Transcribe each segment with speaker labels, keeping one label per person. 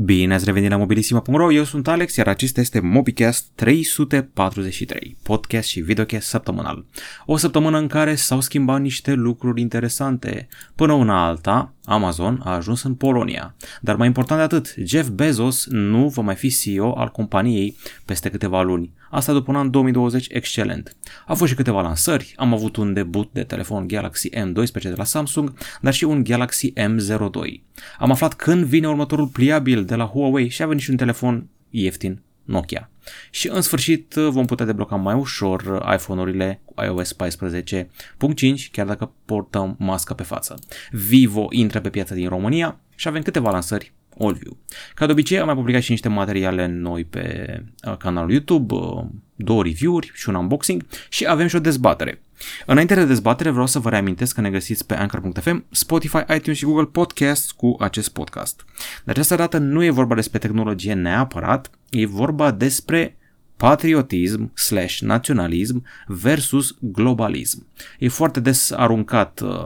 Speaker 1: Bine ați revenit la mobilisima.ro, eu sunt Alex, iar acesta este MobiCast 343, podcast și videocast săptămânal. O săptămână în care s-au schimbat niște lucruri interesante. Până una alta, Amazon a ajuns în Polonia. Dar mai important de atât, Jeff Bezos nu va mai fi CEO al companiei peste câteva luni. Asta după un an 2020 excelent. Au fost și câteva lansări, am avut un debut de telefon Galaxy M12 de la Samsung, dar și un Galaxy M02. Am aflat când vine următorul pliabil de la Huawei și a venit și un telefon ieftin Nokia. Și în sfârșit vom putea debloca mai ușor iPhone-urile cu iOS 14.5 chiar dacă portăm mască pe față. Vivo intră pe piața din România și avem câteva lansări Allview. Ca de obicei am mai publicat și niște materiale noi pe uh, canalul YouTube, uh, două review-uri și un unboxing și avem și o dezbatere. Înainte de dezbatere vreau să vă reamintesc că ne găsiți pe Anchor.fm, Spotify, iTunes și Google Podcast cu acest podcast. De această dată nu e vorba despre tehnologie neapărat, e vorba despre patriotism slash naționalism versus globalism. E foarte des aruncat uh,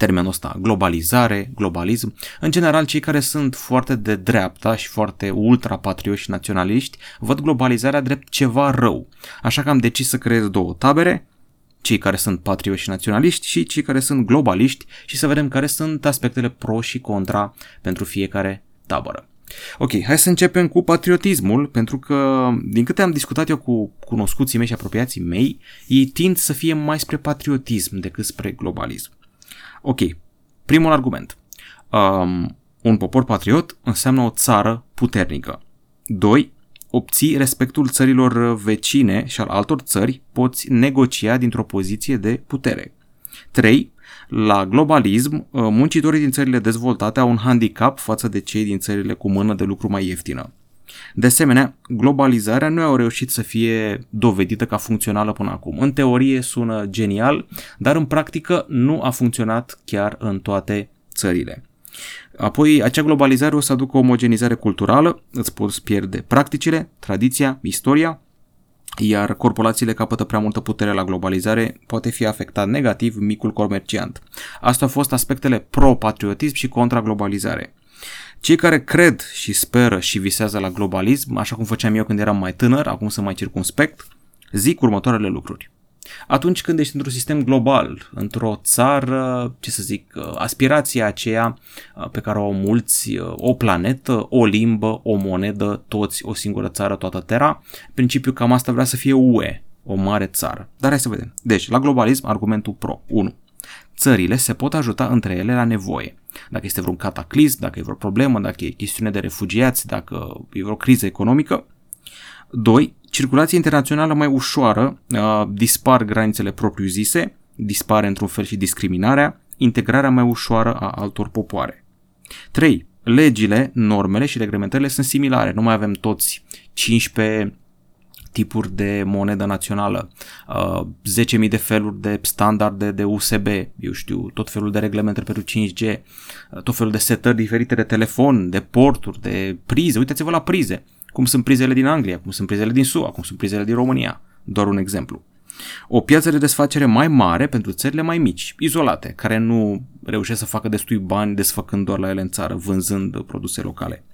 Speaker 1: termenul ăsta, globalizare, globalism. În general, cei care sunt foarte de dreapta și foarte ultrapatrioși și naționaliști văd globalizarea drept ceva rău. Așa că am decis să creez două tabere, cei care sunt patrioși și naționaliști și cei care sunt globaliști și să vedem care sunt aspectele pro și contra pentru fiecare tabără. Ok, hai să începem cu patriotismul, pentru că, din câte am discutat eu cu cunoscuții mei și apropiații mei, ei tind să fie mai spre patriotism decât spre globalism. Ok, primul argument. Um, un popor patriot înseamnă o țară puternică. 2. Obții respectul țărilor vecine și al altor țări, poți negocia dintr-o poziție de putere. 3. La globalism, uh, muncitorii din țările dezvoltate au un handicap față de cei din țările cu mână de lucru mai ieftină. De asemenea, globalizarea nu a reușit să fie dovedită ca funcțională până acum. În teorie sună genial, dar în practică nu a funcționat chiar în toate țările. Apoi, acea globalizare o să aducă o omogenizare culturală, îți poți pierde practicile, tradiția, istoria, iar corporațiile capătă prea multă putere la globalizare, poate fi afectat negativ micul comerciant. Asta au fost aspectele pro-patriotism și contra-globalizare. Cei care cred și speră și visează la globalism, așa cum făceam eu când eram mai tânăr, acum sunt mai circumspect, zic următoarele lucruri. Atunci când ești într-un sistem global, într-o țară, ce să zic, aspirația aceea pe care o au mulți, o planetă, o limbă, o monedă, toți, o singură țară, toată Terra, principiul cam asta vrea să fie UE, o mare țară. Dar hai să vedem. Deci, la globalism, argumentul pro. 1 țările se pot ajuta între ele la nevoie. Dacă este vreun cataclism, dacă e vreo problemă, dacă e chestiune de refugiați, dacă e vreo criză economică. 2. Circulația internațională mai ușoară, uh, dispar granițele propriu-zise, dispare într-un fel și discriminarea, integrarea mai ușoară a altor popoare. 3. Legile, normele și reglementările sunt similare. Nu mai avem toți 15 tipuri de monedă națională, uh, 10.000 de feluri de standarde de USB, eu știu, tot felul de reglementări pentru 5G, uh, tot felul de setări diferite de telefon, de porturi, de prize. Uitați-vă la prize, cum sunt prizele din Anglia, cum sunt prizele din SUA, cum sunt prizele din România. Doar un exemplu. O piață de desfacere mai mare pentru țările mai mici, izolate, care nu reușesc să facă destui bani desfăcând doar la ele în țară, vânzând produse locale.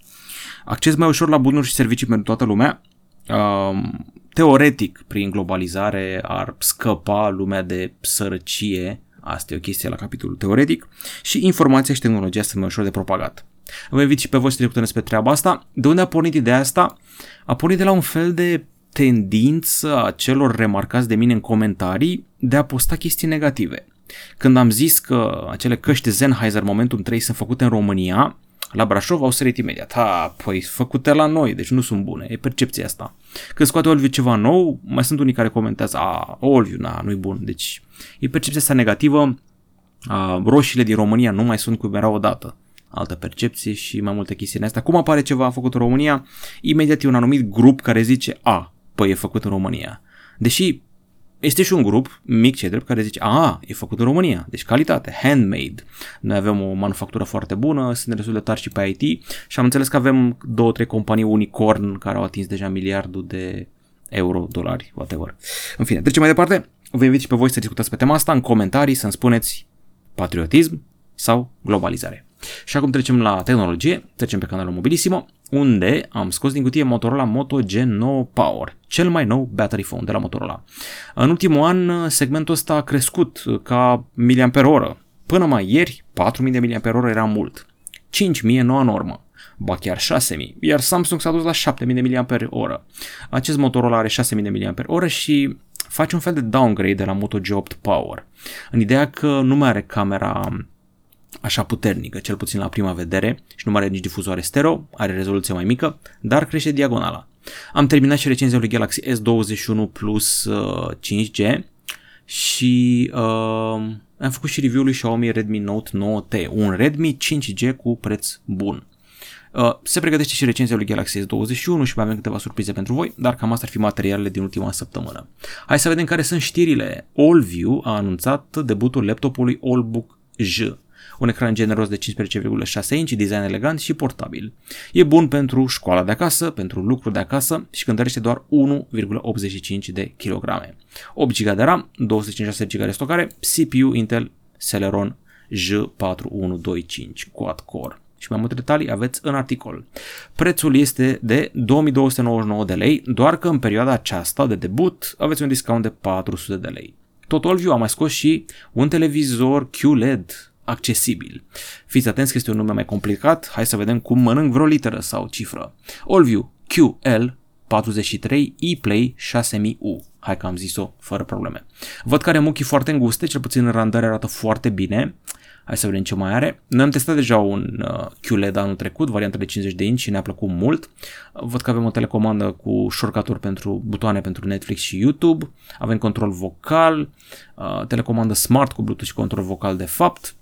Speaker 1: Acces mai ușor la bunuri și servicii pentru toată lumea, Um, teoretic, prin globalizare ar scăpa lumea de sărăcie, asta e o chestie la capitolul teoretic, și informația și tehnologia sunt mai ușor de propagat. Vă invit și pe voi să discutăm despre treaba asta. De unde a pornit ideea asta? A pornit de la un fel de tendință a celor remarcați de mine în comentarii de a posta chestii negative. Când am zis că acele căști Sennheiser Momentum 3 sunt făcute în România, la Brașov au sărit imediat. Ha, păi făcute la noi, deci nu sunt bune. E percepția asta. Când scoate Olviu ceva nou, mai sunt unii care comentează, a, Olviu, na, nu-i bun. Deci e percepția asta negativă. A, roșiile din România nu mai sunt cum erau odată. Altă percepție și mai multe chestii în astea. Cum apare ceva făcut în România, imediat e un anumit grup care zice, a, păi e făcut în România. Deși este și un grup mic, ce drept, care zice, a, e făcut în România, deci calitate, handmade. Noi avem o manufactură foarte bună, suntem destul de tarși și pe IT și am înțeles că avem două, trei companii unicorn care au atins deja miliardul de euro, dolari, whatever. În fine, trecem mai departe. Vă invit și pe voi să discutați pe tema asta în comentarii, să-mi spuneți patriotism sau globalizare. Și acum trecem la tehnologie, trecem pe canalul Mobilissimo, unde am scos din cutie Motorola Moto G9 Power, cel mai nou battery phone de la Motorola. În ultimul an, segmentul ăsta a crescut ca miliamperoră. Până mai ieri, 4000 de miliamperoră era mult. 5000 noua normă ba chiar 6000, iar Samsung s-a dus la 7000 de mAh. Acest Motorola are 6000 de mAh și face un fel de downgrade de la Moto G8 Power, în ideea că nu mai are camera așa puternică, cel puțin la prima vedere, și nu mai are nici difuzoare stereo, are rezoluție mai mică, dar crește diagonala. Am terminat și recenzia lui Galaxy S21 Plus uh, 5G și uh, am făcut și review-ul lui Xiaomi Redmi Note 9T, un Redmi 5G cu preț bun. Uh, se pregătește și recenzia lui Galaxy S21 și mai avem câteva surprize pentru voi, dar cam asta ar fi materialele din ultima săptămână. Hai să vedem care sunt știrile. AllView a anunțat debutul laptopului Allbook J, un ecran generos de 15,6 inch, design elegant și portabil. E bun pentru școala de acasă, pentru lucru de acasă și cântărește doar 1,85 de kg. 8 GB de RAM, 256 GB de stocare, CPU Intel Celeron J4125 Quad-Core și mai multe detalii aveți în articol. Prețul este de 2299 de lei, doar că în perioada aceasta de debut aveți un discount de 400 de lei. Tot Olviu a mai scos și un televizor QLED accesibil. Fiți atenți că este un nume mai complicat, hai să vedem cum mănânc vreo literă sau cifră. Olviu QL 43 ePlay 6000U. Hai că am zis-o fără probleme. Văd că are muchii foarte înguste, cel puțin în randare arată foarte bine. Hai să vedem ce mai are. Noi am testat deja un uh, QLED anul trecut, varianta de 50 de inch și ne-a plăcut mult. Văd că avem o telecomandă cu shortcut pentru butoane pentru Netflix și YouTube. Avem control vocal, uh, telecomandă smart cu Bluetooth și control vocal de fapt.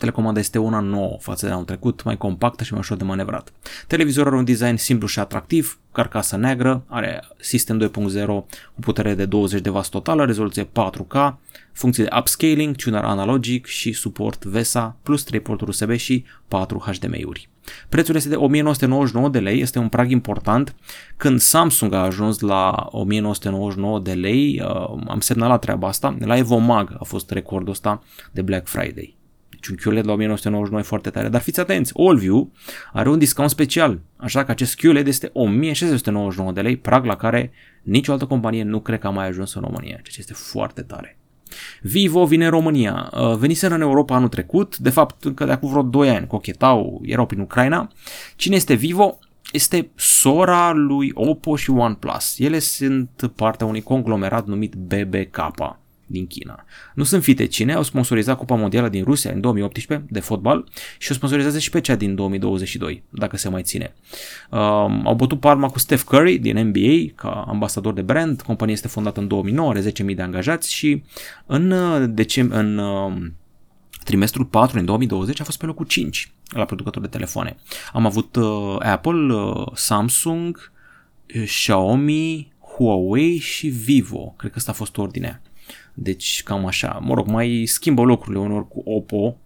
Speaker 1: Telecomanda este una nouă față de anul trecut, mai compactă și mai ușor de manevrat. Televizorul are un design simplu și atractiv, carcasă neagră, are sistem 2.0 cu putere de 20 de W totală, rezoluție 4K, funcții de upscaling, tuner analogic și suport VESA, plus 3 porturi USB și 4 HDMI-uri. Prețul este de 1999 de lei, este un prag important. Când Samsung a ajuns la 1999 de lei, uh, am semnalat treaba asta, la Evomag a fost recordul ăsta de Black Friday. Deci un QLED la 1999 e foarte tare. Dar fiți atenți, Allview are un discount special, așa că acest QLED este 1699 de lei, prag la care nicio altă companie nu cred că a mai ajuns în România, ceea ce este foarte tare. Vivo vine în România. Uh, veniseră în Europa anul trecut, de fapt încă de acum vreo 2 ani, cochetau, erau prin Ucraina. Cine este Vivo? Este sora lui Oppo și OnePlus. Ele sunt partea unui conglomerat numit BBK din China. Nu sunt fite cine, au sponsorizat Cupa Mondială din Rusia în 2018 de fotbal și o sponsorizează și pe cea din 2022, dacă se mai ține. Um, au bătut palma cu Steph Curry din NBA ca ambasador de brand, compania este fondată în 2009, are 10.000 de angajați și în, uh, decem- în uh, trimestrul 4 în 2020 a fost pe locul 5 la producători de telefoane. Am avut uh, Apple, uh, Samsung, uh, Xiaomi, Huawei și Vivo. Cred că asta a fost ordinea. Deci cam așa. Mă rog, mai schimbă locurile unor cu Oppo,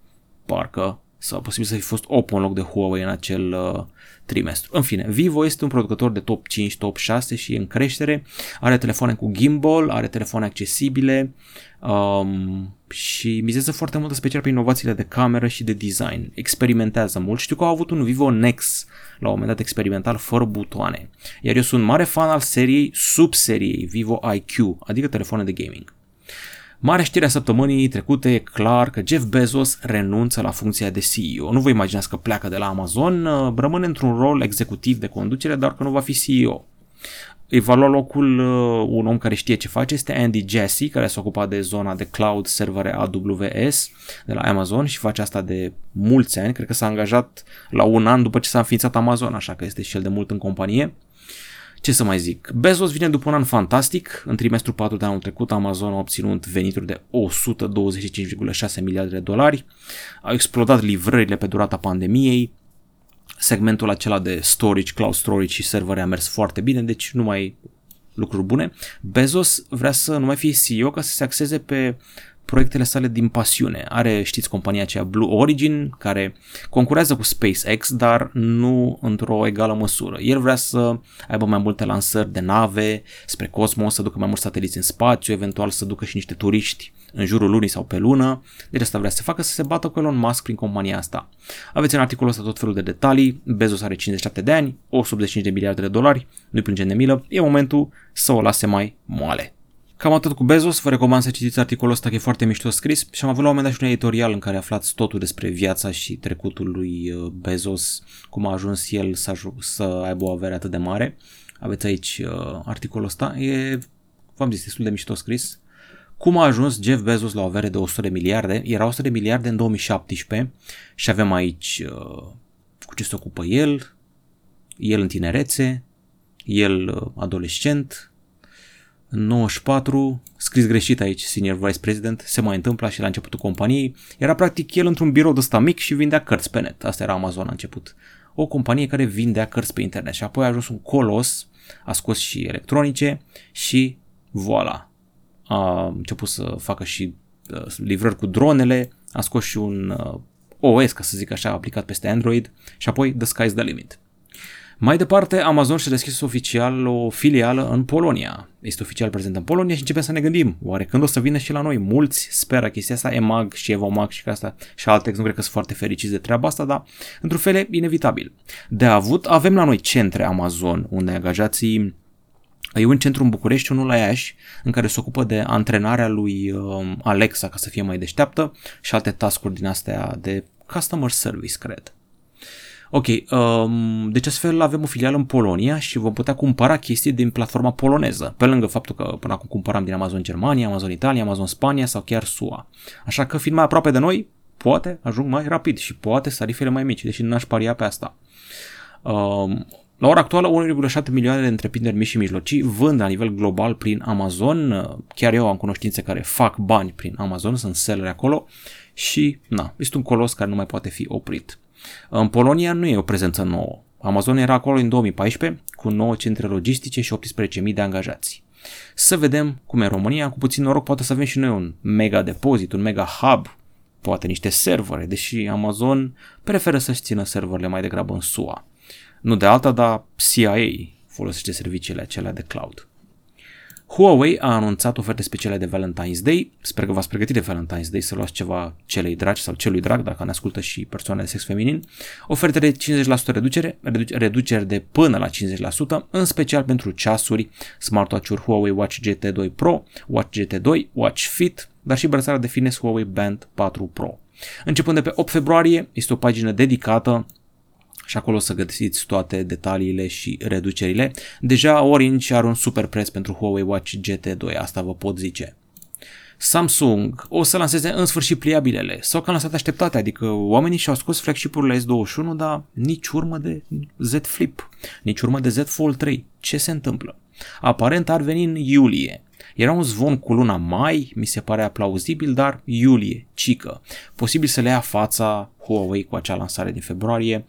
Speaker 1: parcă, sau posibil să fi fost Oppo în loc de Huawei în acel uh, trimestru. În fine, Vivo este un producător de top 5, top 6 și în creștere. Are telefoane cu gimbal, are telefoane accesibile um, și mizează foarte mult special pe inovațiile de cameră și de design. Experimentează mult. Știu că au avut un Vivo Nex la un moment dat experimental fără butoane. Iar eu sunt mare fan al seriei subseriei Vivo IQ, adică telefoane de gaming. Mare știrea săptămânii trecute e clar că Jeff Bezos renunță la funcția de CEO. Nu vă imaginați că pleacă de la Amazon, uh, rămâne într-un rol executiv de conducere, dar că nu va fi CEO. Îi va lua locul uh, un om care știe ce face, este Andy Jassy, care s-a ocupat de zona de cloud servere AWS de la Amazon și face asta de mulți ani. Cred că s-a angajat la un an după ce s-a înființat Amazon, așa că este și el de mult în companie. Ce să mai zic? Bezos vine după un an fantastic. În trimestrul 4 de anul trecut, Amazon a obținut venituri de 125,6 miliarde de dolari. Au explodat livrările pe durata pandemiei. Segmentul acela de storage, cloud storage și servere a mers foarte bine, deci numai lucruri bune. Bezos vrea să nu mai fie CEO ca să se axeze pe proiectele sale din pasiune. Are, știți, compania aceea Blue Origin, care concurează cu SpaceX, dar nu într-o egală măsură. El vrea să aibă mai multe lansări de nave spre cosmos, să ducă mai mulți sateliți în spațiu, eventual să ducă și niște turiști în jurul lunii sau pe lună. Deci asta vrea să facă să se bată cu Elon Musk prin compania asta. Aveți în articolul ăsta tot felul de detalii. Bezos are 57 de ani, 185 de miliarde de dolari, nu-i plânge de milă. E momentul să o lase mai moale. Cam atât cu Bezos, vă recomand să citiți articolul ăsta că e foarte mișto scris și am avut la un moment dat și un editorial în care aflați totul despre viața și trecutul lui uh, Bezos, cum a ajuns el să, aj- să aibă o avere atât de mare. Aveți aici uh, articolul ăsta, e, v-am zis, destul de mișto scris. Cum a ajuns Jeff Bezos la o avere de 100 de miliarde? Era 100 de miliarde în 2017 și avem aici uh, cu ce se ocupă el, el în tinerețe, el uh, adolescent, în 94, scris greșit aici, senior vice president, se mai întâmplă și la începutul companiei, era practic el într-un birou de ăsta mic și vindea cărți pe net. Asta era Amazon la început. O companie care vindea cărți pe internet și apoi a ajuns un colos, a scos și electronice și voilà. A început să facă și uh, livrări cu dronele, a scos și un uh, OS, ca să zic așa, aplicat peste Android și apoi The Sky's the Limit. Mai departe, Amazon și-a deschis oficial o filială în Polonia. Este oficial prezent în Polonia și începem să ne gândim, oare când o să vină și la noi? Mulți speră chestia asta, EMAG și EVOMAG și asta și Altex, nu cred că sunt foarte fericiți de treaba asta, dar într-un fel e inevitabil. De avut, avem la noi centre Amazon, unde angajații E un centru în București, unul la Iași, în care se ocupă de antrenarea lui um, Alexa ca să fie mai deșteaptă și alte task-uri din astea de customer service, cred. Ok, um, deci astfel avem o filială în Polonia și vom putea cumpăra chestii din platforma poloneză, pe lângă faptul că până acum cumpăram din Amazon Germania, Amazon Italia, Amazon Spania sau chiar SUA. Așa că fiind mai aproape de noi, poate ajung mai rapid și poate tarifele mai mici, deși n-aș paria pe asta. Um, la ora actuală, 1,7 milioane de întreprinderi mici și mijlocii vând la nivel global prin Amazon. Chiar eu am cunoștințe care fac bani prin Amazon, sunt sellere acolo și na, este un colos care nu mai poate fi oprit. În Polonia nu e o prezență nouă. Amazon era acolo în 2014 cu 9 centre logistice și 18.000 de angajați. Să vedem cum e România, cu puțin noroc poate să avem și noi un mega depozit, un mega hub, poate niște servere, deși Amazon preferă să-și țină serverele mai degrabă în SUA. Nu de alta, dar CIA folosește serviciile acelea de cloud. Huawei a anunțat oferte speciale de Valentine's Day. Sper că v-ați pregătit de Valentine's Day să luați ceva celei dragi sau celui drag, dacă ne ascultă și persoane de sex feminin. Oferte de 50% reducere, reduceri de până la 50%, în special pentru ceasuri, smartwatch-uri Huawei Watch GT2 Pro, Watch GT2, Watch Fit, dar și brățara de fitness Huawei Band 4 Pro. Începând de pe 8 februarie, este o pagină dedicată și acolo o să găsiți toate detaliile și reducerile. Deja Orange are un super preț pentru Huawei Watch GT2, asta vă pot zice. Samsung o să lanseze în sfârșit pliabilele sau că a lansat așteptate, adică oamenii și-au scos flagship-urile S21, dar nici urmă de Z Flip, nici urmă de Z Fold 3. Ce se întâmplă? Aparent ar veni în iulie. Era un zvon cu luna mai, mi se pare plauzibil, dar iulie, cică. Posibil să le ia fața Huawei cu acea lansare din februarie.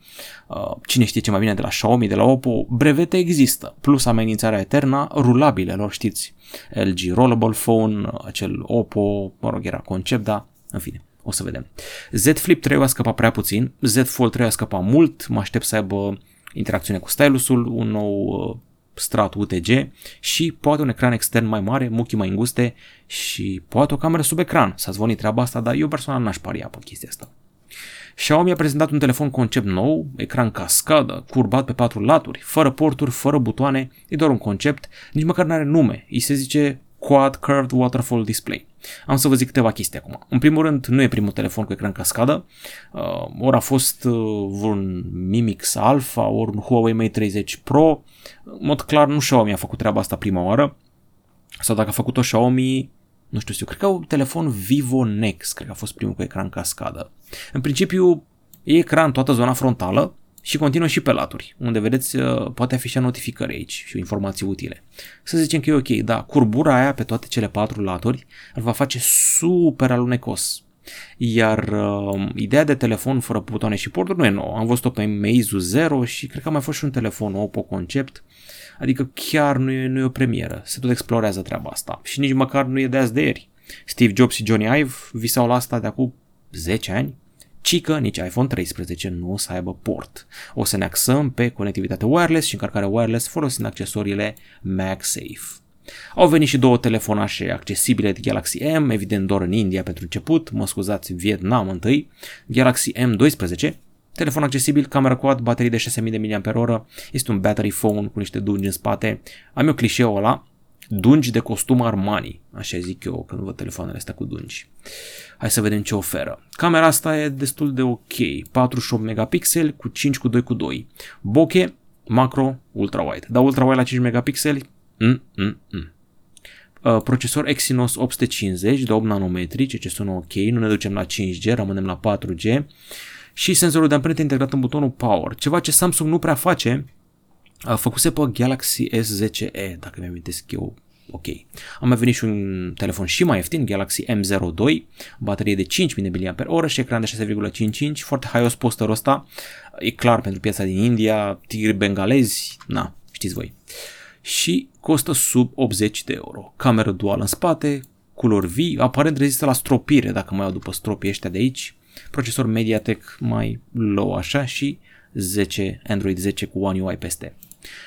Speaker 1: Uh, cine știe ce mai vine de la Xiaomi, de la Oppo, brevete există, plus amenințarea eternă rulabilelor, știți. LG Rollable Phone, acel Oppo, mă rog, era concept, dar în fine. O să vedem. Z Flip 3 a scăpat prea puțin, Z Fold 3 a scăpat mult, mă aștept să aibă interacțiune cu stylusul, un nou uh, strat UTG și poate un ecran extern mai mare, muchii mai înguste și poate o cameră sub ecran. S-a zvonit treaba asta, dar eu personal n-aș paria pe chestia asta. Xiaomi a prezentat un telefon concept nou, ecran cascadă, curbat pe patru laturi, fără porturi, fără butoane, e doar un concept, nici măcar nu are nume, îi se zice Quad Curved Waterfall Display. Am să vă zic câteva chestii acum. În primul rând, nu e primul telefon cu ecran cascadă, uh, ori a fost uh, un Mimix Alpha, ori un Huawei Mate 30 Pro. În mod clar, nu Xiaomi a făcut treaba asta prima oară, sau dacă a făcut-o Xiaomi, nu știu, eu cred că un telefon Vivo Nex, cred că a fost primul cu ecran cascadă. În principiu, e ecran toată zona frontală, și continuă și pe laturi, unde vedeți uh, poate afișa notificări aici și informații utile. Să zicem că e ok, da, curbura aia pe toate cele patru laturi îl va face super alunecos. Iar uh, ideea de telefon fără butoane și porturi nu e nouă. Am văzut-o pe Meizu 0 și cred că a mai fost și un telefon Oppo Concept. Adică chiar nu e, nu e o premieră. Se tot explorează treaba asta. Și nici măcar nu e de azi de ieri. Steve Jobs și Johnny Ive visau la asta de acum 10 ani. Cică nici iPhone 13 nu o să aibă port. O să ne axăm pe conectivitate wireless și încărcare wireless folosind accesoriile MagSafe. Au venit și două telefonașe accesibile de Galaxy M, evident doar în India pentru început, mă scuzați, Vietnam întâi, Galaxy M12, telefon accesibil, cameră quad, baterie de 6000 mAh, este un battery phone cu niște dungi în spate, am eu clișeul ăla, dungi de costum Armani, așa zic eu când văd telefoanele astea cu dungi. Hai să vedem ce oferă. Camera asta e destul de ok, 48 megapixeli cu 5 cu 2 cu 2. Bokeh, macro, ultra-wide. Dar ultra-wide la 5 megapixeli Mm, mm, mm. Uh, procesor Exynos 850 de 8 nanometri, ce sună ok, nu ne ducem la 5G, rămânem la 4G și senzorul de amprentă integrat în butonul Power, ceva ce Samsung nu prea face, a făcuse pe Galaxy S10e, dacă mi-am amintesc eu ok. Am mai venit și un telefon și mai ieftin, Galaxy M02, baterie de 5000 mAh și ecran de 6,5 inch, foarte haios posterul ăsta, e clar pentru piața din India, tigri bengalezi, na, știți voi. Uh, și costă sub 80 de euro. Cameră duală în spate, culori vii, aparent rezistă la stropire dacă mai au după stropii ăștia de aici, procesor MediaTek mai low așa și 10 Android 10 cu One UI peste.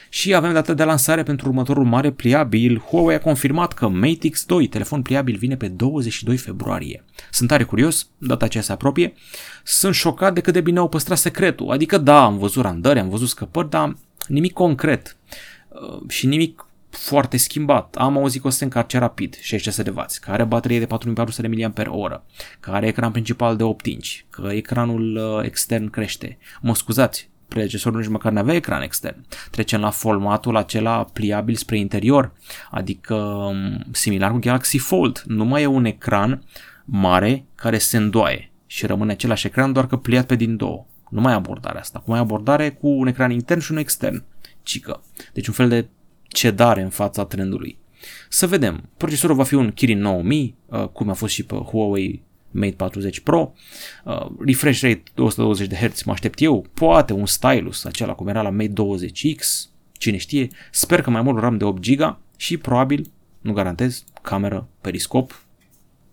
Speaker 1: Și avem data de lansare pentru următorul mare pliabil. Huawei a confirmat că Mate X2, telefon pliabil, vine pe 22 februarie. Sunt tare curios, data aceea se apropie. Sunt șocat de cât de bine au păstrat secretul. Adică da, am văzut randări, am văzut scăpări, dar nimic concret. Uh, și nimic foarte schimbat. Am auzit că o să se încarce rapid, 66 de W, care are baterie de 4400 mAh, care are ecran principal de 8 inch, că ecranul uh, extern crește. Mă scuzați, predecesorul nici măcar nu avea ecran extern. Trecem la formatul acela pliabil spre interior, adică um, similar cu Galaxy Fold. Nu mai e un ecran mare care se îndoaie și rămâne același ecran doar că pliat pe din două. Nu mai abordarea asta. Cum ai abordare cu un ecran intern și un extern cică. Deci un fel de cedare în fața trendului. Să vedem. Procesorul va fi un Kirin 9000, uh, cum a fost și pe Huawei Mate 40 Pro. Uh, refresh rate 220 de Hz mă aștept eu. Poate un stylus, acela cum era la Mate 20X, cine știe. Sper că mai mult RAM de 8 GB și probabil, nu garantez, cameră periscop.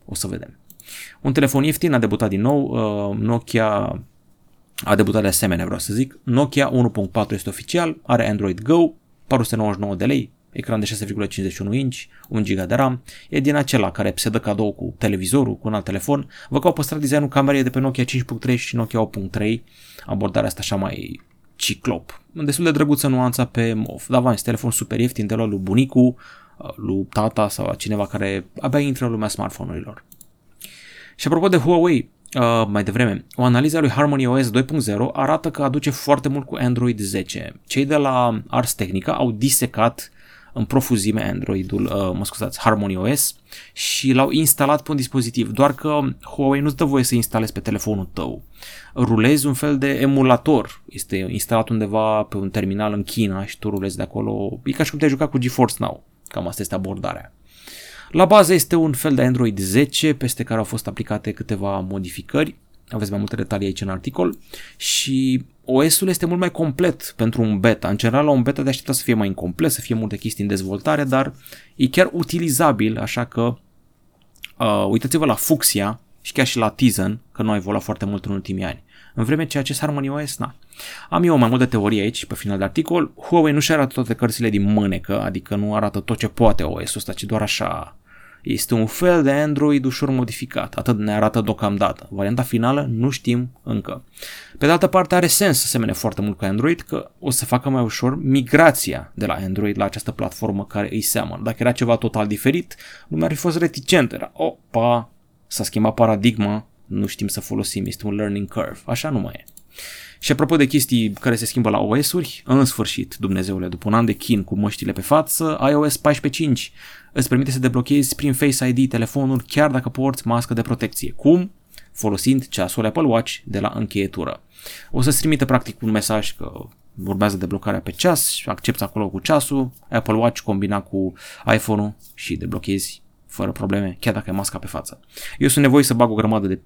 Speaker 1: O să vedem. Un telefon ieftin a debutat din nou, uh, Nokia a debutat de asemenea, vreau să zic. Nokia 1.4 este oficial, are Android Go, 499 de lei, ecran de 6,51 inch, 1 GB de RAM, e din acela care se dă cadou cu televizorul, cu un alt telefon. Vă că au păstrat designul camerei de pe Nokia 5.3 și Nokia 8.3, abordarea asta așa mai ciclop. Destul de drăguță nuanța pe MOV. Dar v telefon super ieftin de la lui bunicu, lui tata sau cineva care abia intră în lumea smartphone-urilor. Și apropo de Huawei, uh, mai devreme, o analiză a lui Harmony OS 2.0 arată că aduce foarte mult cu Android 10. Cei de la Ars Technica au disecat în profuzime Androidul, uh, mă scuzați, Harmony OS și l-au instalat pe un dispozitiv, doar că Huawei nu-ți dă voie să instalezi pe telefonul tău. Rulezi un fel de emulator, este instalat undeva pe un terminal în China și tu rulezi de acolo, e ca și cum te-ai jucat cu GeForce Now, cam asta este abordarea. La bază este un fel de Android 10 peste care au fost aplicate câteva modificări. Aveți mai multe detalii aici în articol și OS-ul este mult mai complet pentru un beta. În general, la un beta de aștepta să fie mai incomplet, să fie multe chestii în dezvoltare, dar e chiar utilizabil, așa că uh, uitați-vă la Fuxia și chiar și la Tizen, că nu a evoluat foarte mult în ultimii ani. În vreme ce acest Harmony OS, na. Am eu mai multe teorie aici, pe final de articol. Huawei nu-și arată toate cărțile din mânecă, adică nu arată tot ce poate OS-ul ăsta, ci doar așa este un fel de Android ușor modificat, atât ne arată deocamdată. Varianta finală nu știm încă. Pe de altă parte are sens să semene foarte mult cu Android că o să facă mai ușor migrația de la Android la această platformă care îi seamănă. Dacă era ceva total diferit, lumea ar fi fost reticent. Era, opa, s-a schimbat paradigma, nu știm să folosim, este un learning curve. Așa nu mai e. Și apropo de chestii care se schimbă la OS-uri, în sfârșit, Dumnezeule, după un an de chin cu măștile pe față, iOS 14.5 îți permite să deblochezi prin Face ID telefonul chiar dacă porți mască de protecție. Cum? Folosind ceasul Apple Watch de la încheietură. O să-ți trimite practic un mesaj că urmează deblocarea pe ceas, accepti acolo cu ceasul, Apple Watch combina cu iPhone-ul și deblochezi fără probleme, chiar dacă ai masca pe față. Eu sunt nevoie să bag o grămadă de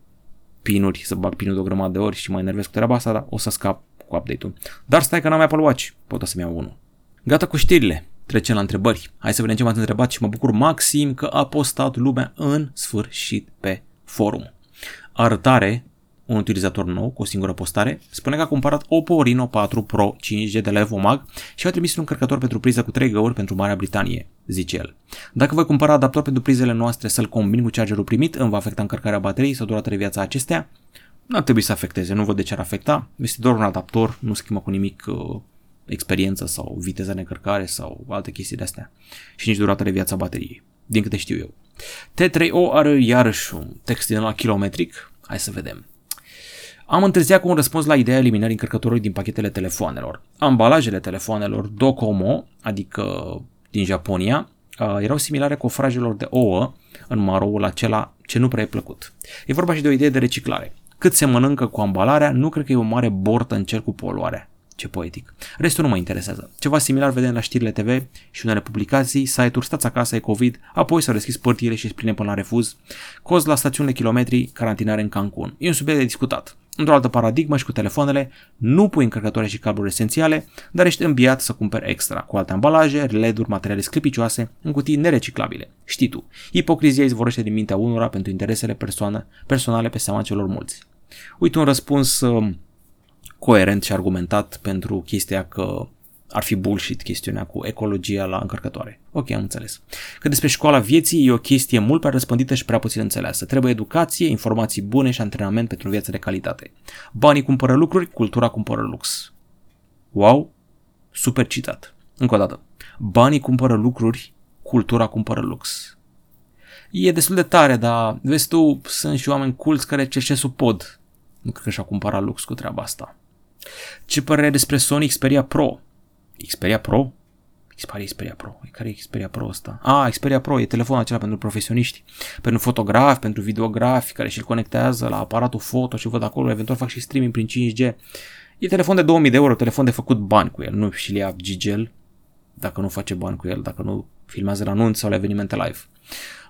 Speaker 1: pinuri, să bag pinul de o grămadă de ori și mă enervez cu treaba asta, dar o să scap cu update-ul. Dar stai că n-am Apple Watch, pot să-mi iau unul. Gata cu știrile. Trecem la întrebări. Hai să vedem ce m-ați întrebat și mă bucur maxim că a postat lumea în sfârșit pe forum. Arătare, un utilizator nou cu o singură postare, spune că a cumpărat Oppo Reno 4 Pro 5G de la Evomag și a trimis un încărcător pentru priză cu 3 găuri pentru Marea Britanie, zice el. Dacă voi cumpăra adaptor pentru prizele noastre să-l combin cu chargerul primit, îmi va afecta încărcarea bateriei sau durata de viața acestea? Nu ar trebui să afecteze, nu văd de ce ar afecta. Este doar un adaptor, nu schimbă cu nimic uh, experiență sau viteza de încărcare sau alte chestii de astea. Și nici durata de viața bateriei, din câte știu eu. T3O are iarăși un text din la kilometric. Hai să vedem. Am întârziat cu un răspuns la ideea eliminării încărcătorului din pachetele telefoanelor. Ambalajele telefoanelor Docomo, adică din Japonia, erau similare cofrajelor de ouă în maroul acela ce nu prea e plăcut. E vorba și de o idee de reciclare. Cât se mănâncă cu ambalarea, nu cred că e o mare bortă în cer cu poluarea. Ce poetic. Restul nu mă interesează. Ceva similar vedem la știrile TV și unele publicații, site-uri, stați acasă, e COVID, apoi s-au deschis părtile și spline până la refuz, coz la stațiunile kilometri, carantinare în Cancun. E un subiect de discutat. Într-o altă paradigmă și cu telefoanele, nu pui încărcătoare și cabluri esențiale, dar ești îmbiat să cumperi extra, cu alte ambalaje, LED-uri, materiale sclipicioase, în cutii nereciclabile. Știi tu, hipocrizia izvorăște din mintea unora pentru interesele persoane, personale pe seama celor mulți. Uite un răspuns uh, coerent și argumentat pentru chestia că ar fi bullshit chestiunea cu ecologia la încărcătoare. Ok, am înțeles. Că despre școala vieții e o chestie mult prea răspândită și prea puțin înțeleasă. Trebuie educație, informații bune și antrenament pentru o viață de calitate. Banii cumpără lucruri, cultura cumpără lux. Wow, super citat. Încă o dată. Banii cumpără lucruri, cultura cumpără lux. E destul de tare, dar vezi tu, sunt și oameni culți care cerșesc sub pod. Nu cred că și-au cumpărat lux cu treaba asta. Ce părere despre Sony Xperia Pro? Xperia Pro? Xperia, Xperia Pro. Care e Xperia Pro ăsta? Ah, Xperia Pro e telefonul acela pentru profesioniști, pentru fotografi, pentru videografi care și-l conectează la aparatul foto și văd acolo, eventual fac și streaming prin 5G. E telefon de 2000 de euro, telefon de făcut bani cu el, nu și-l ia Gigel dacă nu face bani cu el, dacă nu filmează la anunț sau la evenimente live.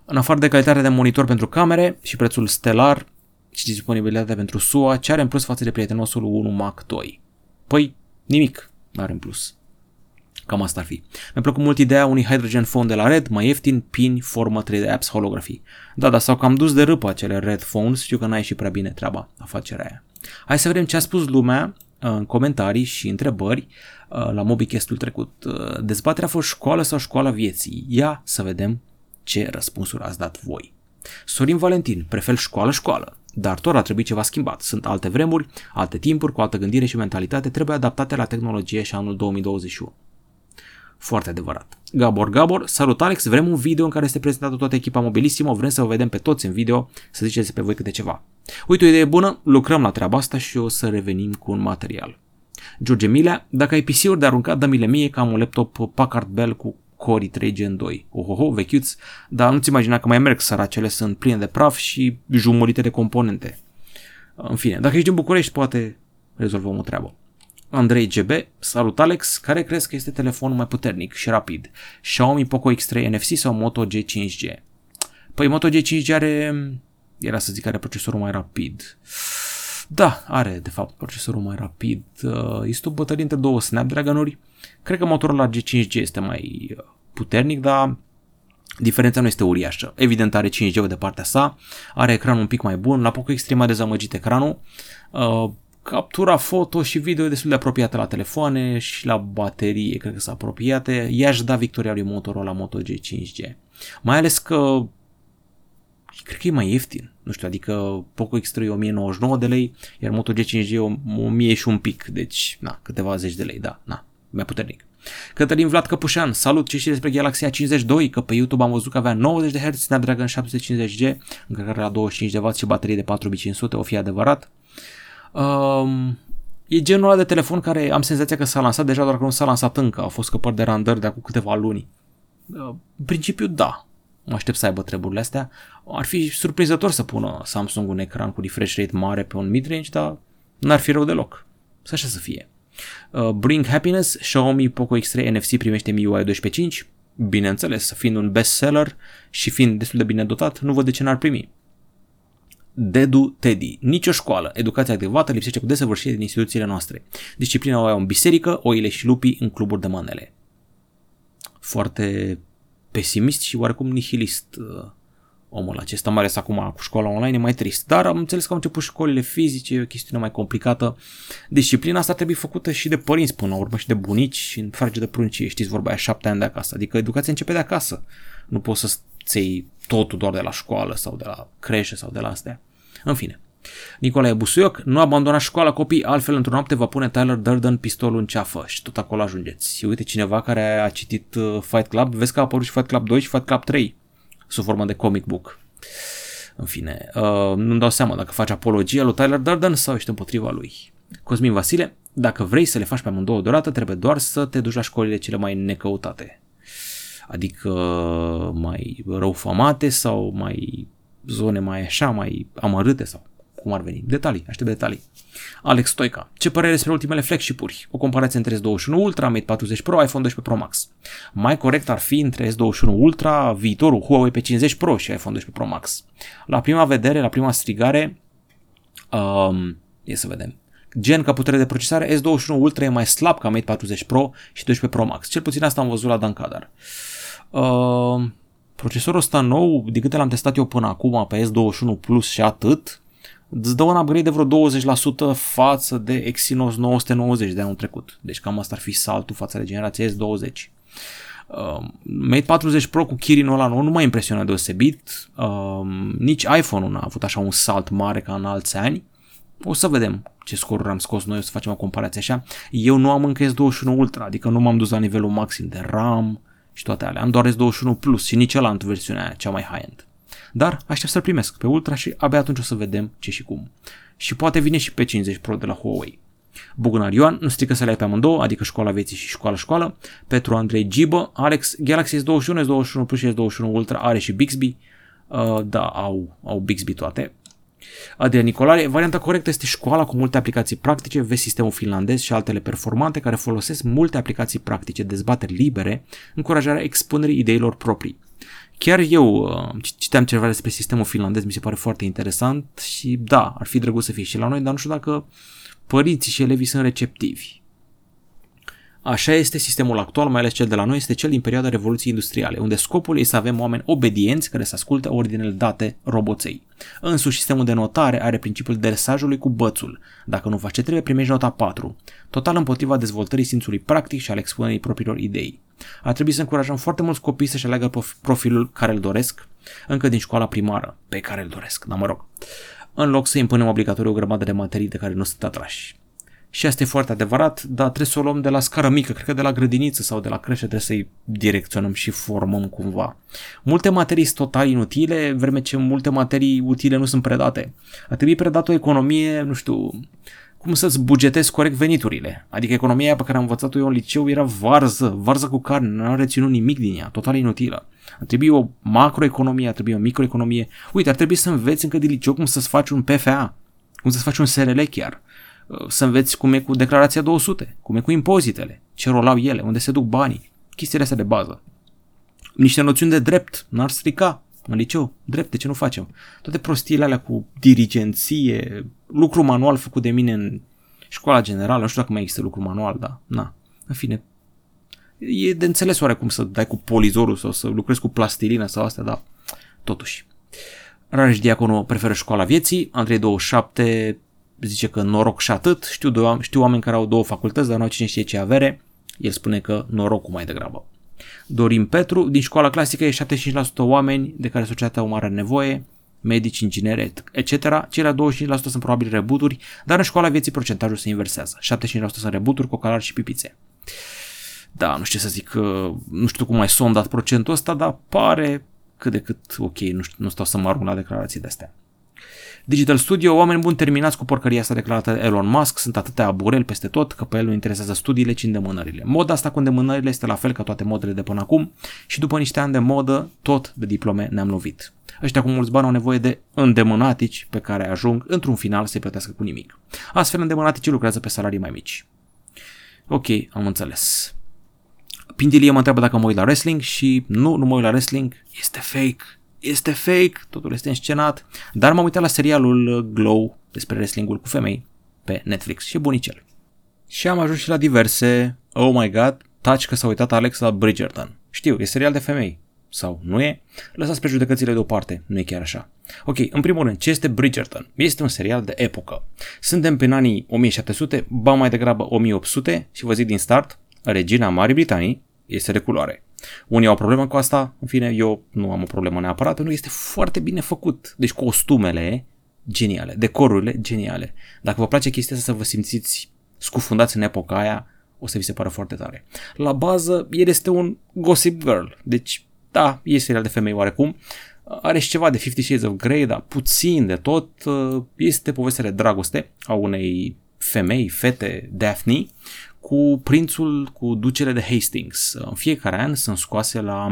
Speaker 1: În afară de calitatea de monitor pentru camere și prețul stelar, și disponibilitatea pentru SUA, ce are în plus față de prietenosul 1 Mac 2? Păi, nimic are în plus. Cam asta ar fi. Mi-a plăcut mult ideea unui Hydrogen Phone de la Red, mai ieftin, pin, formă 3D apps, holography. Da, dar s-au cam dus de râpă acele Red Phones, știu că n-a ieșit prea bine treaba, afacerea aia. Hai să vedem ce a spus lumea uh, în comentarii și întrebări uh, la MobiCast-ul trecut. Uh, dezbaterea a fost școală sau școala vieții? Ia să vedem ce răspunsuri ați dat voi. Sorin Valentin, prefer școală-școală. Dar tot ar trebui ceva schimbat. Sunt alte vremuri, alte timpuri, cu altă gândire și mentalitate, trebuie adaptate la tehnologie și anul 2021. Foarte adevărat. Gabor Gabor, salut Alex, vrem un video în care este prezentată toată echipa Mobilissimo, vrem să vă vedem pe toți în video, să ziceți despre voi câte ceva. Uite o idee bună, lucrăm la treaba asta și o să revenim cu un material. George Milea, dacă ai PC-uri de aruncat, dă-mi-le mie că am un laptop Packard Bell cu Core 3 Gen 2. Ohoho, vechiuți, dar nu-ți imagina că mai merg săracele, sunt pline de praf și jumurite de componente. În fine, dacă ești în București, poate rezolvăm o treabă. Andrei GB, salut Alex, care crezi că este telefonul mai puternic și rapid? Xiaomi Poco X3 NFC sau Moto G5G? Păi Moto G5G are, era să zic, are procesorul mai rapid. Da, are de fapt procesorul mai rapid. Uh, este o bătălie între două Snapdragon-uri. Cred că motorul la G5G este mai uh, puternic, dar diferența nu este uriașă. Evident are 5G de partea sa, are ecranul un pic mai bun, la Poco X3 mai dezamăgit ecranul. Uh, captura foto și video e destul de apropiată la telefoane și la baterie, cred că sunt apropiate. I-aș da victoria lui Motorola Moto G5G. Mai ales că cred că e mai ieftin. Nu știu, adică Poco X3 e 1099 de lei, iar Moto G5G e 1000 și un pic, deci na, câteva zeci de lei, da, na, mai puternic. Cătălin Vlad Căpușan, salut, ce știi despre Galaxy A52? Că pe YouTube am văzut că avea 90 de Hz, Snapdragon 750G, încărcare la 25 de W și baterie de 4500, o fi adevărat. Um, e genul ăla de telefon care am senzația că s-a lansat deja, doar că nu s-a lansat încă, a fost scăpat de randări de acum câteva luni. Uh, în principiu, da, mă aștept să aibă treburile astea. Ar fi surprinzător să pună Samsung un ecran cu refresh rate mare pe un midrange, dar n-ar fi rău deloc. Să așa să fie. Uh, Bring Happiness, Xiaomi Poco X3 NFC primește MIUI 12.5. Bineînțeles, fiind un bestseller și fiind destul de bine dotat, nu văd de ce n-ar primi. Dedu Teddy. Nicio școală. Educația adecvată lipsește cu desăvârșire din instituțiile noastre. Disciplina o au în biserică, oile și lupii în cluburi de manele. foarte pesimist și oarecum nihilist uh, omul acesta, mai ales acum cu școala online, e mai trist. Dar am înțeles că au început școlile fizice, e o chestiune mai complicată. Disciplina asta trebuie făcută și de părinți până la urmă și de bunici și în frage de pruncie, știți vorba aia, șapte ani de acasă. Adică educația începe de acasă. Nu poți să ții totul doar de la școală sau de la creșe sau de la astea. În fine. Nicolae Busuioc, nu abandona școala copii, altfel într-o noapte va pune Tyler Durden pistolul în ceafă și tot acolo ajungeți. Și uite cineva care a citit uh, Fight Club, vezi că a apărut și Fight Club 2 și Fight Club 3 sub formă de comic book. În fine, uh, nu-mi dau seama dacă faci apologia lui Tyler Durden sau ești împotriva lui. Cosmin Vasile, dacă vrei să le faci pe amândouă deodată, trebuie doar să te duci la școlile cele mai necăutate. Adică mai răufamate sau mai zone mai așa, mai amărâte sau cum ar veni. Detalii, aștept detalii. Alex Stoica. Ce părere despre ultimele flagship-uri? O comparație între S21 Ultra, Mate 40 Pro, iPhone 12 Pro Max. Mai corect ar fi între S21 Ultra, viitorul Huawei P50 Pro și iPhone 12 Pro Max. La prima vedere, la prima strigare, um, e să vedem. Gen ca putere de procesare, S21 Ultra e mai slab ca Mate 40 Pro și 12 Pro Max. Cel puțin asta am văzut la Dan Cadar. Uh, procesorul ăsta nou, de câte l-am testat eu până acum pe S21 Plus și atât, îți dă un upgrade de vreo 20% față de Exynos 990 de anul trecut. Deci cam asta ar fi saltul față de generația S20. Uh, Mate 40 Pro cu Kirin ăla nou nu m-a impresionat deosebit, uh, nici iPhone-ul n-a avut așa un salt mare ca în alți ani. O să vedem ce scoruri am scos noi, o să facem o comparație așa. Eu nu am încă S21 Ultra, adică nu m-am dus la nivelul maxim de RAM și toate alea. Am doar S21 Plus și nici ăla în versiunea aia, cea mai high-end. Dar aștept să-l primesc pe Ultra și abia atunci o să vedem ce și cum. Și poate vine și pe 50 Pro de la Huawei. Bugunar Ioan, nu strică să le ai pe amândouă, adică școala vieții și școala școală. Petru Andrei Gibă, Alex, Galaxy S21, S21 Plus și S21 Ultra are și Bixby. Uh, da, au, au Bixby toate. Adrian Nicolae, varianta corectă este școala cu multe aplicații practice, vezi sistemul finlandez și altele performante care folosesc multe aplicații practice, dezbateri libere, încurajarea expunerii ideilor proprii. Chiar eu uh, citeam ceva despre sistemul finlandez, mi se pare foarte interesant și da, ar fi drăguț să fie și la noi, dar nu știu dacă părinții și elevii sunt receptivi. Așa este sistemul actual, mai ales cel de la noi, este cel din perioada Revoluției Industriale, unde scopul este să avem oameni obedienți care să asculte ordinele date roboței. Însuși, sistemul de notare are principiul dresajului cu bățul. Dacă nu faci ce trebuie, primești nota 4. Total împotriva dezvoltării simțului practic și al expunerii propriilor idei. Ar trebui să încurajăm foarte mulți copii să-și aleagă profilul care îl doresc, încă din școala primară, pe care îl doresc, dar mă rog, în loc să impunem obligatoriu o grămadă de materii de care nu sunt atrași. Și asta e foarte adevărat, dar trebuie să o luăm de la scară mică, cred că de la grădiniță sau de la creșă trebuie să-i direcționăm și formăm cumva. Multe materii sunt total inutile, vreme ce multe materii utile nu sunt predate. Ar trebui predat o economie, nu știu, cum să-ți bugetezi corect veniturile. Adică economia pe care am învățat-o eu în liceu era varză, varză cu carne, nu am reținut nimic din ea, total inutilă. Ar trebui o macroeconomie, ar trebui o microeconomie. Uite, ar trebui să înveți încă de liceu cum să-ți faci un PFA, cum să-ți faci un SRL chiar să înveți cum e cu declarația 200, cum e cu impozitele, ce rol au ele, unde se duc banii, chestiile astea de bază. Niște noțiuni de drept, n-ar strica în liceu, drept, de ce nu facem? Toate prostiile alea cu dirigenție, lucru manual făcut de mine în școala generală, nu știu dacă mai există lucru manual, dar na, în fine, e de înțeles oarecum să dai cu polizorul sau să lucrezi cu plastilină sau astea, dar totuși. Rareș Diaconu preferă școala vieții, Andrei 27 zice că noroc și atât, știu, doi, știu oameni care au două facultăți, dar nu au cine știe ce avere, el spune că norocul mai degrabă. Dorin Petru, din școala clasică e 75% oameni de care societatea o mare nevoie, medici, ingineri, etc. Cele 25% sunt probabil rebuturi, dar în școala vieții procentajul se inversează. 75% sunt rebuturi, cocalari și pipițe. Da, nu știu să zic, nu știu cum mai sondat procentul ăsta, dar pare cât de cât ok, nu, știu, nu stau să mă arunc la declarații de astea. Digital Studio, oameni buni terminați cu porcăria asta declarată de Elon Musk, sunt atâtea abureli peste tot că pe el nu interesează studiile, ci îndemânările. Moda asta cu îndemânările este la fel ca toate modele de până acum și după niște ani de modă, tot de diplome ne-am lovit. Ăștia cu mulți bani au nevoie de îndemânatici pe care ajung într-un final să-i plătească cu nimic. Astfel, îndemânaticii lucrează pe salarii mai mici. Ok, am înțeles. Pindilie mă întreabă dacă mă uit la wrestling și nu, nu mă uit la wrestling, este fake este fake, totul este înscenat, dar m-am uitat la serialul Glow despre wrestlingul cu femei pe Netflix și bunicel. Și am ajuns și la diverse, oh my god, taci că s-a uitat Alex la Bridgerton. Știu, e serial de femei. Sau nu e? Lăsați prejudecățile deoparte, nu e chiar așa. Ok, în primul rând, ce este Bridgerton? Este un serial de epocă. Suntem pe anii 1700, ba mai degrabă 1800 și vă zic din start, regina Marii Britanii este de culoare. Unii au o problemă cu asta, în fine, eu nu am o problemă neapărat, pentru că este foarte bine făcut. Deci costumele geniale, decorurile geniale. Dacă vă place chestia asta să vă simțiți scufundați în epoca aia, o să vi se pară foarte tare. La bază, el este un gossip girl, deci da, e serial de femei oarecum, are și ceva de Fifty Shades of Grey, dar puțin de tot, este povestea de dragoste a unei femei, fete, Daphne, cu prințul, cu ducele de Hastings. În fiecare an sunt scoase la,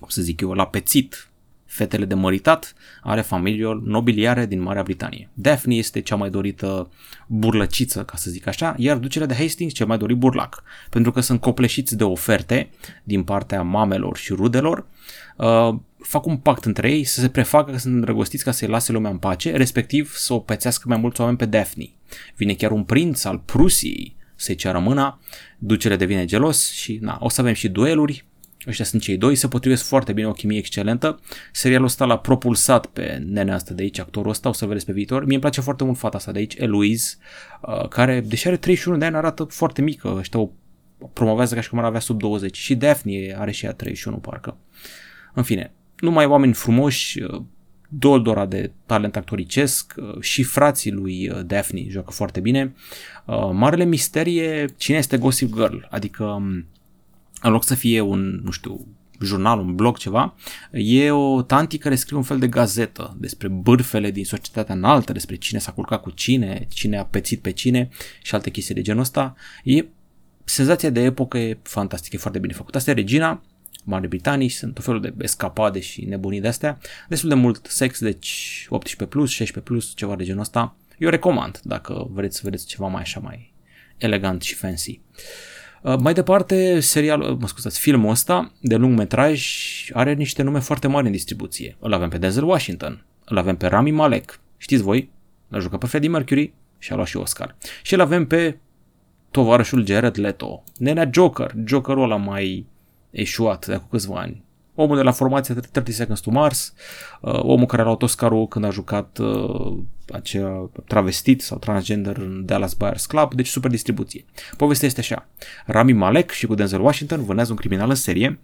Speaker 1: cum să zic eu, la pețit fetele de măritat ale familiilor nobiliare din Marea Britanie. Daphne este cea mai dorită burlăciță, ca să zic așa, iar ducele de Hastings cel mai dorit burlac, pentru că sunt copleșiți de oferte din partea mamelor și rudelor, uh, fac un pact între ei să se prefacă că sunt îndrăgostiți ca să-i lase lumea în pace, respectiv să o pețească mai mulți oameni pe Daphne. Vine chiar un prinț al Prusiei să-i ceară mâna, ducele devine gelos și na, o să avem și dueluri, ăștia sunt cei doi, se potrivesc foarte bine, o chimie excelentă. Serialul ăsta l-a propulsat pe nenea asta de aici, actorul ăsta, o să vedeți pe viitor. Mie îmi place foarte mult fata asta de aici, Eloise, uh, care, deși are 31 de ani, arată foarte mică, ăștia o promovează ca și cum ar avea sub 20 și Daphne are și ea 31 parcă. În fine, numai oameni frumoși, uh, doldora de talent actoricesc uh, și frații lui Daphne joacă foarte bine. Marele misterie cine este Gossip Girl, adică um, în loc să fie un, nu știu, jurnal, un blog, ceva, e o tanti care scrie un fel de gazetă despre bârfele din societatea înaltă, despre cine s-a culcat cu cine, cine a pețit pe cine și alte chestii de genul ăsta. E senzația de epocă e fantastică, e foarte bine făcută. Asta e Regina, Mare Britanii, sunt o felul de escapade și nebunii de astea. Destul de mult sex, deci 18+, plus, 16+, plus, ceva de genul ăsta. Eu recomand dacă vreți să vedeți ceva mai așa mai elegant și fancy. Uh, Uh, mai departe, serial, uh, mă scuzați, filmul ăsta de lung metraj are niște nume foarte mari în distribuție. Îl avem pe Denzel Washington, îl avem pe Rami Malek, știți voi, l-a jucat pe Freddie Mercury și a luat și Oscar. Și îl avem pe tovarășul Jared Leto, nenea Joker, Jokerul ăla mai eșuat de acum câțiva ani omul de la formația 30 Seconds to Mars, uh, omul care a luat Oscarul când a jucat uh, acea travestit sau transgender în Dallas Buyers Club, deci super distribuție. Povestea este așa. Rami Malek și cu Denzel Washington vânează un criminal în serie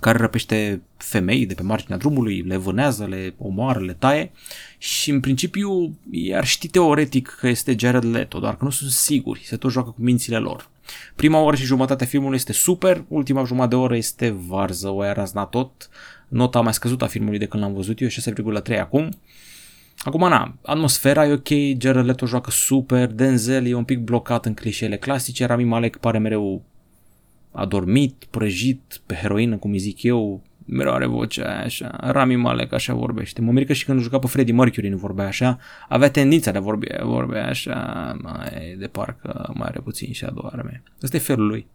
Speaker 1: care răpește femei de pe marginea drumului, le vânează, le omoară, le taie și în principiu i-ar ști teoretic că este Jared Leto, doar că nu sunt siguri, se tot joacă cu mințile lor. Prima oră și jumătate a filmului este super, ultima jumătate de oră este varză, o aia razna tot. Nota mai scăzută a filmului de când l-am văzut eu, 6,3 acum. Acum, na, atmosfera e ok, Jared Leto joacă super, Denzel e un pic blocat în clișeele clasice, Rami Malek pare mereu adormit, prăjit, pe heroină, cum îi zic eu, mereu are vocea aia așa, Rami Malek așa vorbește. Mă mirică și când juca pe Freddie Mercury nu vorbea așa, avea tendința de a vorbi, vorbea așa, mai de parcă mai are puțin și adorme. Ăsta e felul lui.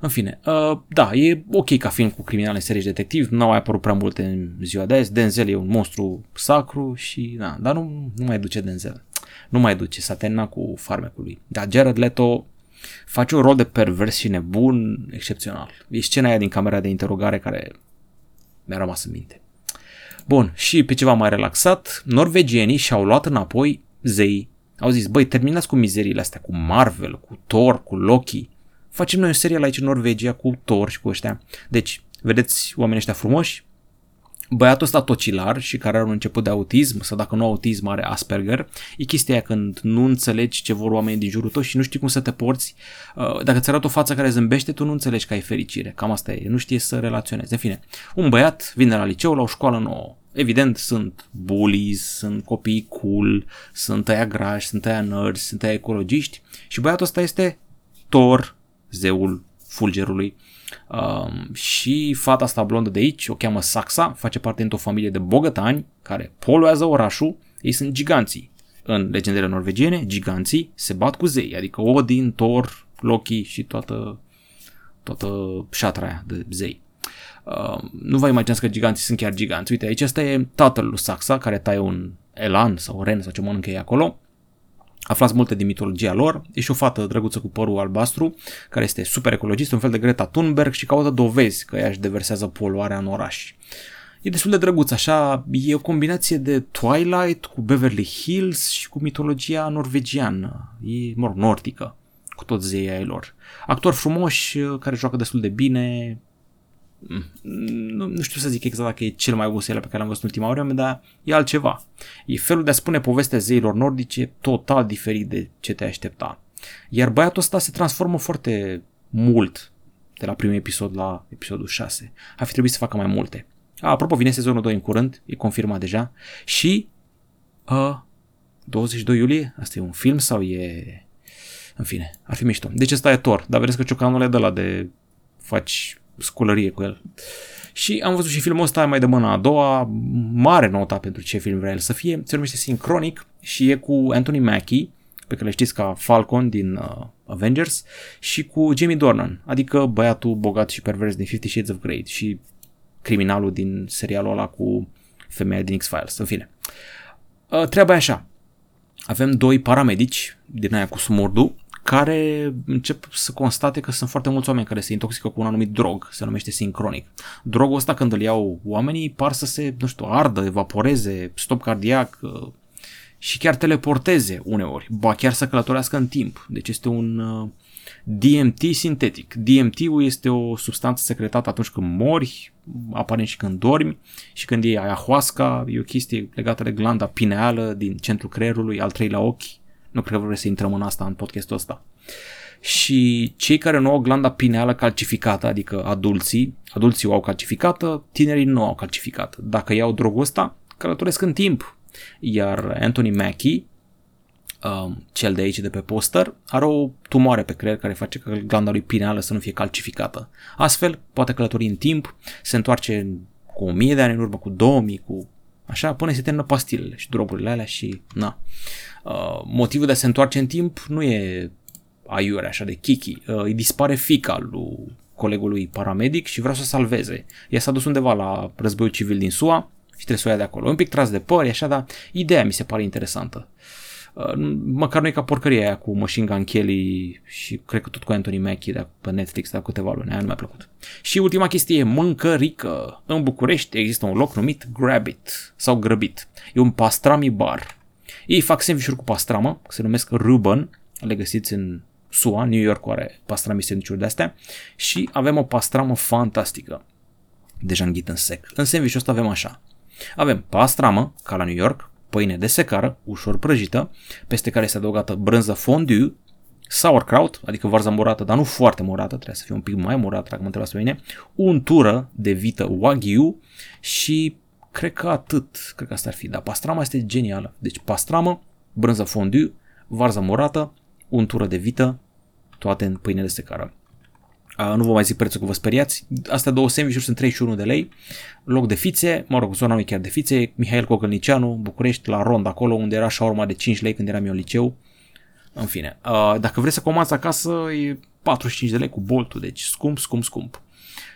Speaker 1: În fine, uh, da, e ok ca film cu criminale, serii și detectiv, n-au mai apărut prea multe în ziua de azi, Denzel e un monstru sacru și, da, dar nu, nu mai duce Denzel. Nu mai duce, s-a terminat cu farmecul lui. Dar Jared Leto face un rol de pervers și nebun excepțional. E scena aia din camera de interogare care mi-a rămas în minte. Bun, și pe ceva mai relaxat, norvegienii și-au luat înapoi zei. Au zis, băi, terminați cu mizeriile astea, cu Marvel, cu Thor, cu Loki. Facem noi un serial aici în Norvegia cu Thor și cu ăștia. Deci, vedeți oamenii ăștia frumoși? Băiatul ăsta tocilar și care are un început de autism, sau dacă nu autism are Asperger, e chestia aia când nu înțelegi ce vor oamenii din jurul tău și nu știi cum să te porți. Uh, dacă ți arată o față care zâmbește, tu nu înțelegi că ai fericire. Cam asta e, nu știe să relaționezi. În fine, un băiat vine la liceu, la o școală nouă. Evident, sunt bullies, sunt copii cool, sunt aia grași, sunt aia nerds, sunt aia ecologiști și băiatul ăsta este Thor, zeul fulgerului, Um, și fata asta blondă de aici, o cheamă Saxa, face parte dintr-o familie de bogătani care poluează orașul, ei sunt giganții. În legendele norvegiene, giganții se bat cu zei, adică Odin, Thor, Loki și toată, toată șatra aia de zei. Uh, nu vă imaginați că giganții sunt chiar giganți. Uite, aici asta e tatăl lui Saxa, care taie un elan sau ren sau ce mănâncă ei acolo. Aflați multe din mitologia lor. E și o fată drăguță cu părul albastru, care este super ecologist, un fel de Greta Thunberg și caută dovezi că ea își deversează poluarea în oraș. E destul de drăguț, așa, e o combinație de Twilight cu Beverly Hills și cu mitologia norvegiană, e, mă rog, nordică, cu toți zeii ai lor. Actori frumoși care joacă destul de bine, nu, nu știu să zic exact dacă e cel mai bun serial pe care l-am văzut în ultima vreme, dar e altceva. E felul de a spune povestea zeilor nordice total diferit de ce te aștepta. Iar băiatul ăsta se transformă foarte mult de la primul episod la episodul 6. Ar fi trebuit să facă mai multe. A, apropo, vine sezonul 2 în curând, e confirmat deja. Și uh, 22 iulie, asta e un film sau e... În fine, ar fi mișto. Deci ăsta e Thor, dar vedeți că ciocanul e de la de faci sculărie cu el. Și am văzut și filmul ăsta mai de mâna a doua, mare nota pentru ce film vrea el să fie, se numește Sinchronic și e cu Anthony Mackie, pe care le știți ca Falcon din uh, Avengers, și cu Jamie Dornan, adică băiatul bogat și pervers din Fifty Shades of Grey și criminalul din serialul ăla cu femeia din X-Files, în fine. Uh, treaba e așa, avem doi paramedici din aia cu smurdu care încep să constate că sunt foarte mulți oameni care se intoxică cu un anumit drog, se numește sincronic. Drogul ăsta când îl iau oamenii par să se, nu știu, ardă, evaporeze, stop cardiac uh, și chiar teleporteze uneori, ba chiar să călătorească în timp. Deci este un uh, DMT sintetic. DMT-ul este o substanță secretată atunci când mori, aparent și când dormi și când iei ayahuasca, e o chestie legată de glanda pineală din centrul creierului, al treilea ochi, nu cred că vreau să intrăm în asta în podcastul ăsta. Și cei care nu au glanda pineală calcificată, adică adulții, adulții o au calcificată, tinerii nu au calcificată. Dacă iau drogul ăsta, călătoresc în timp. Iar Anthony Mackie, um, cel de aici de pe poster, are o tumoare pe creier care face ca glanda lui pineală să nu fie calcificată. Astfel, poate călători în timp, se întoarce cu 1000 de ani în urmă, cu 2000, cu așa, până se termină pastilele și drogurile alea și na. Uh, motivul de a se întoarce în timp nu e aiure, așa de kiki. Uh, îi dispare fica lui colegului paramedic și vrea să o salveze. Ea s-a dus undeva la războiul civil din SUA și trebuie să o ia de acolo. Un pic tras de păr, așa, dar ideea mi se pare interesantă. Uh, măcar nu e ca porcăria aia cu Machine Gun Kelly și cred că tot cu Anthony Mackie de pe Netflix de câteva luni, aia nu mi-a plăcut. Și ultima chestie e mâncărică. În București există un loc numit Grab It sau Grăbit. E un pastrami bar. Ei fac sandvișuri cu pastramă, se numesc Ruben, le găsiți în SUA, New York are pastrami sandvișuri de astea și avem o pastramă fantastică. Deja înghit în sec. În sandvișul ăsta avem așa. Avem pastramă, ca la New York, pâine de secară, ușor prăjită, peste care este adăugată brânză fondue, sauerkraut, adică varză murată, dar nu foarte murată, trebuie să fie un pic mai murată, dacă mă întrebați pe mine, untură de vită wagyu și cred că atât, cred că asta ar fi, dar pastrama este genială. Deci pastramă, brânză fondue, varză murată, untură de vită, toate în pâine de secară. Uh, nu vă mai zic prețul că vă speriați. Astea două sandvișuri sunt 31 de lei. Loc de fițe, mă rog, zona nu e chiar de fițe. Mihail Cocălnicianu, București, la Rond, acolo unde era urma de 5 lei când eram eu în liceu. În fine, uh, dacă vreți să comandați acasă, e 45 de lei cu boltul, deci scump, scump, scump.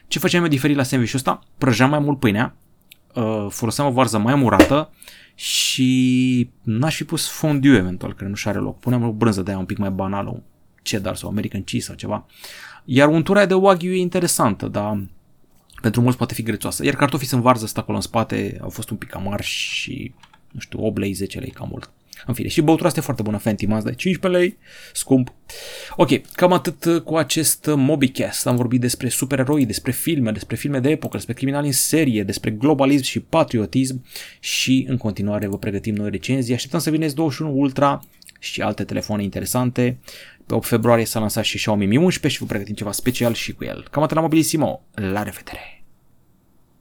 Speaker 1: Ce facem eu diferit la sandvișul ăsta? Prăjeam mai mult pâinea, uh, foloseam o varză mai murată și n-aș fi pus fondue eventual, care nu și are loc. Puneam o brânză de aia un pic mai banală, un cheddar sau American cheese sau ceva. Iar untura de wagyu e interesantă, dar pentru mulți poate fi grețoasă. Iar cartofii sunt varză, stă acolo în spate, au fost un pic amari și, nu știu, 8 lei, 10 lei, cam mult. În fine, și băutura asta e foarte bună, Fenty Mazda, 15 lei, scump. Ok, cam atât cu acest MobiCast. Am vorbit despre supereroi, despre filme, despre filme de epocă, despre criminali în serie, despre globalism și patriotism și în continuare vă pregătim noi recenzii. Așteptăm să vineți 21 Ultra și alte telefoane interesante. Pe 8 februarie s-a lansat și Xiaomi Mi 11 și vă pregătim ceva special și cu el. Cam atât la Mobilisimo. La revedere!